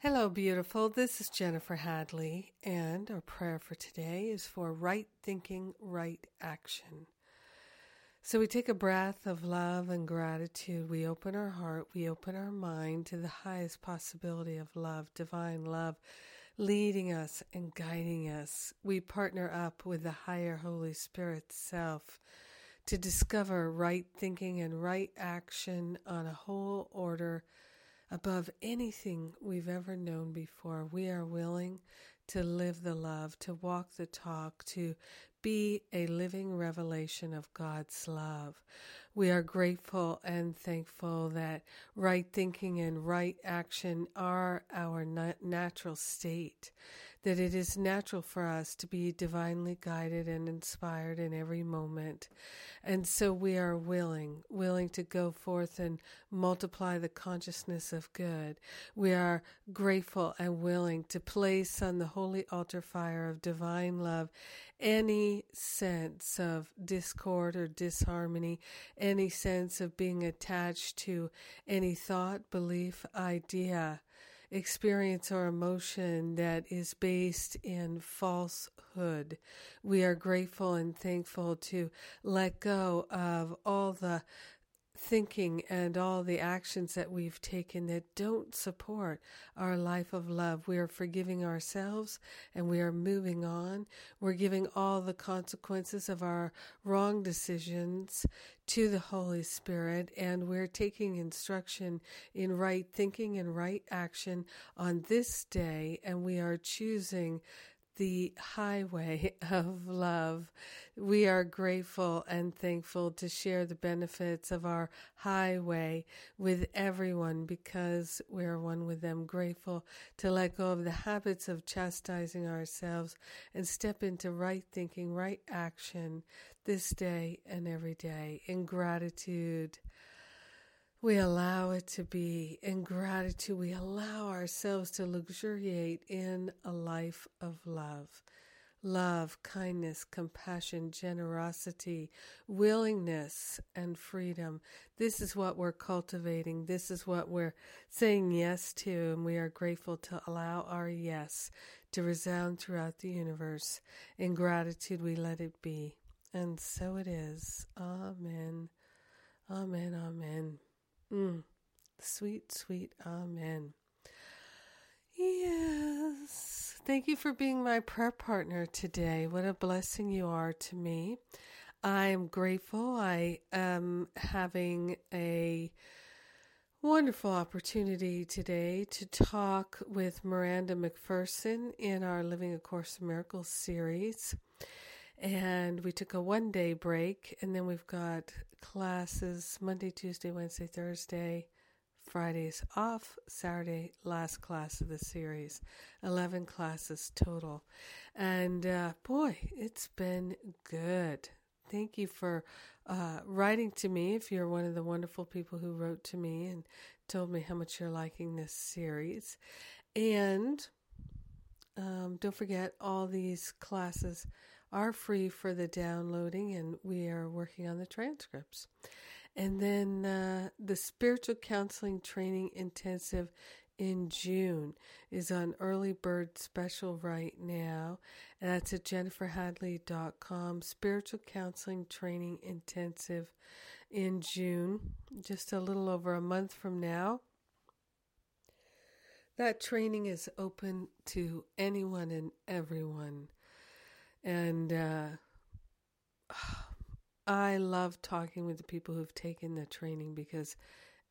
Hello, beautiful. This is Jennifer Hadley, and our prayer for today is for right thinking, right action. So we take a breath of love and gratitude. We open our heart, we open our mind to the highest possibility of love, divine love, leading us and guiding us. We partner up with the higher Holy Spirit self to discover right thinking and right action on a whole order above anything we've ever known before. We are willing to live the love, to walk the talk, to be a living revelation of God's love. We are grateful and thankful that right thinking and right action are our natural state, that it is natural for us to be divinely guided and inspired in every moment. And so we are willing, willing to go forth and multiply the consciousness of good. We are grateful and willing to place on the holy altar fire of divine love any sense of discord or disharmony, any sense of being attached to any thought, belief, idea, experience, or emotion that is based in falsehood. We are grateful and thankful to let go of all the thinking and all the actions that we've taken that don't support our life of love. We are forgiving ourselves and we are moving on. We're giving all the consequences of our wrong decisions to the Holy Spirit and we're taking instruction in right thinking and right action on this day and we are choosing the highway of love. We are grateful and thankful to share the benefits of our highway with everyone because we're one with them. Grateful to let go of the habits of chastising ourselves and step into right thinking, right action this day and every day in gratitude. We allow it to be in gratitude. We allow ourselves to luxuriate in a life of love. Love, kindness, compassion, generosity, willingness, and freedom. This is what we're cultivating. This is what we're saying yes to, and we are grateful to allow our yes to resound throughout the universe. In gratitude, we let it be. And so it is. Amen. Amen. Amen. Mm, sweet, sweet Amen. Yes. Thank you for being my prayer partner today. What a blessing you are to me. I am grateful. I am having a wonderful opportunity today to talk with Miranda Macpherson in our Living A Course in Miracles series and we took a one day break and then we've got classes Monday, Tuesday, Wednesday, Thursday, Fridays off, Saturday, last class of the series. 11 classes total. And uh, boy, it's been good. Thank you for uh, writing to me. If you're one of the wonderful people who wrote to me and told me how much you're liking this series. And um, don't forget, all these classes are free for the downloading, and we are working on the transcripts. And then uh, the spiritual counseling training intensive in June is on early bird special right now. And that's at jenniferhadley.com. Spiritual counseling training intensive in June, just a little over a month from now. That training is open to anyone and everyone. And uh, I love talking with the people who've taken the training because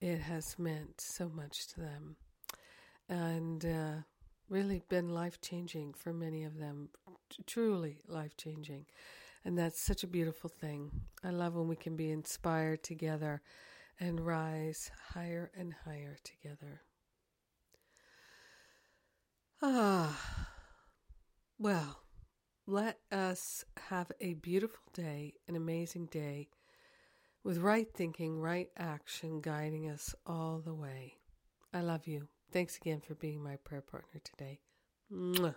it has meant so much to them and uh, really been life changing for many of them. T- truly life changing. And that's such a beautiful thing. I love when we can be inspired together and rise higher and higher together. Ah, well, let us have a beautiful day, an amazing day, with right thinking, right action guiding us all the way. I love you. Thanks again for being my prayer partner today. Mwah.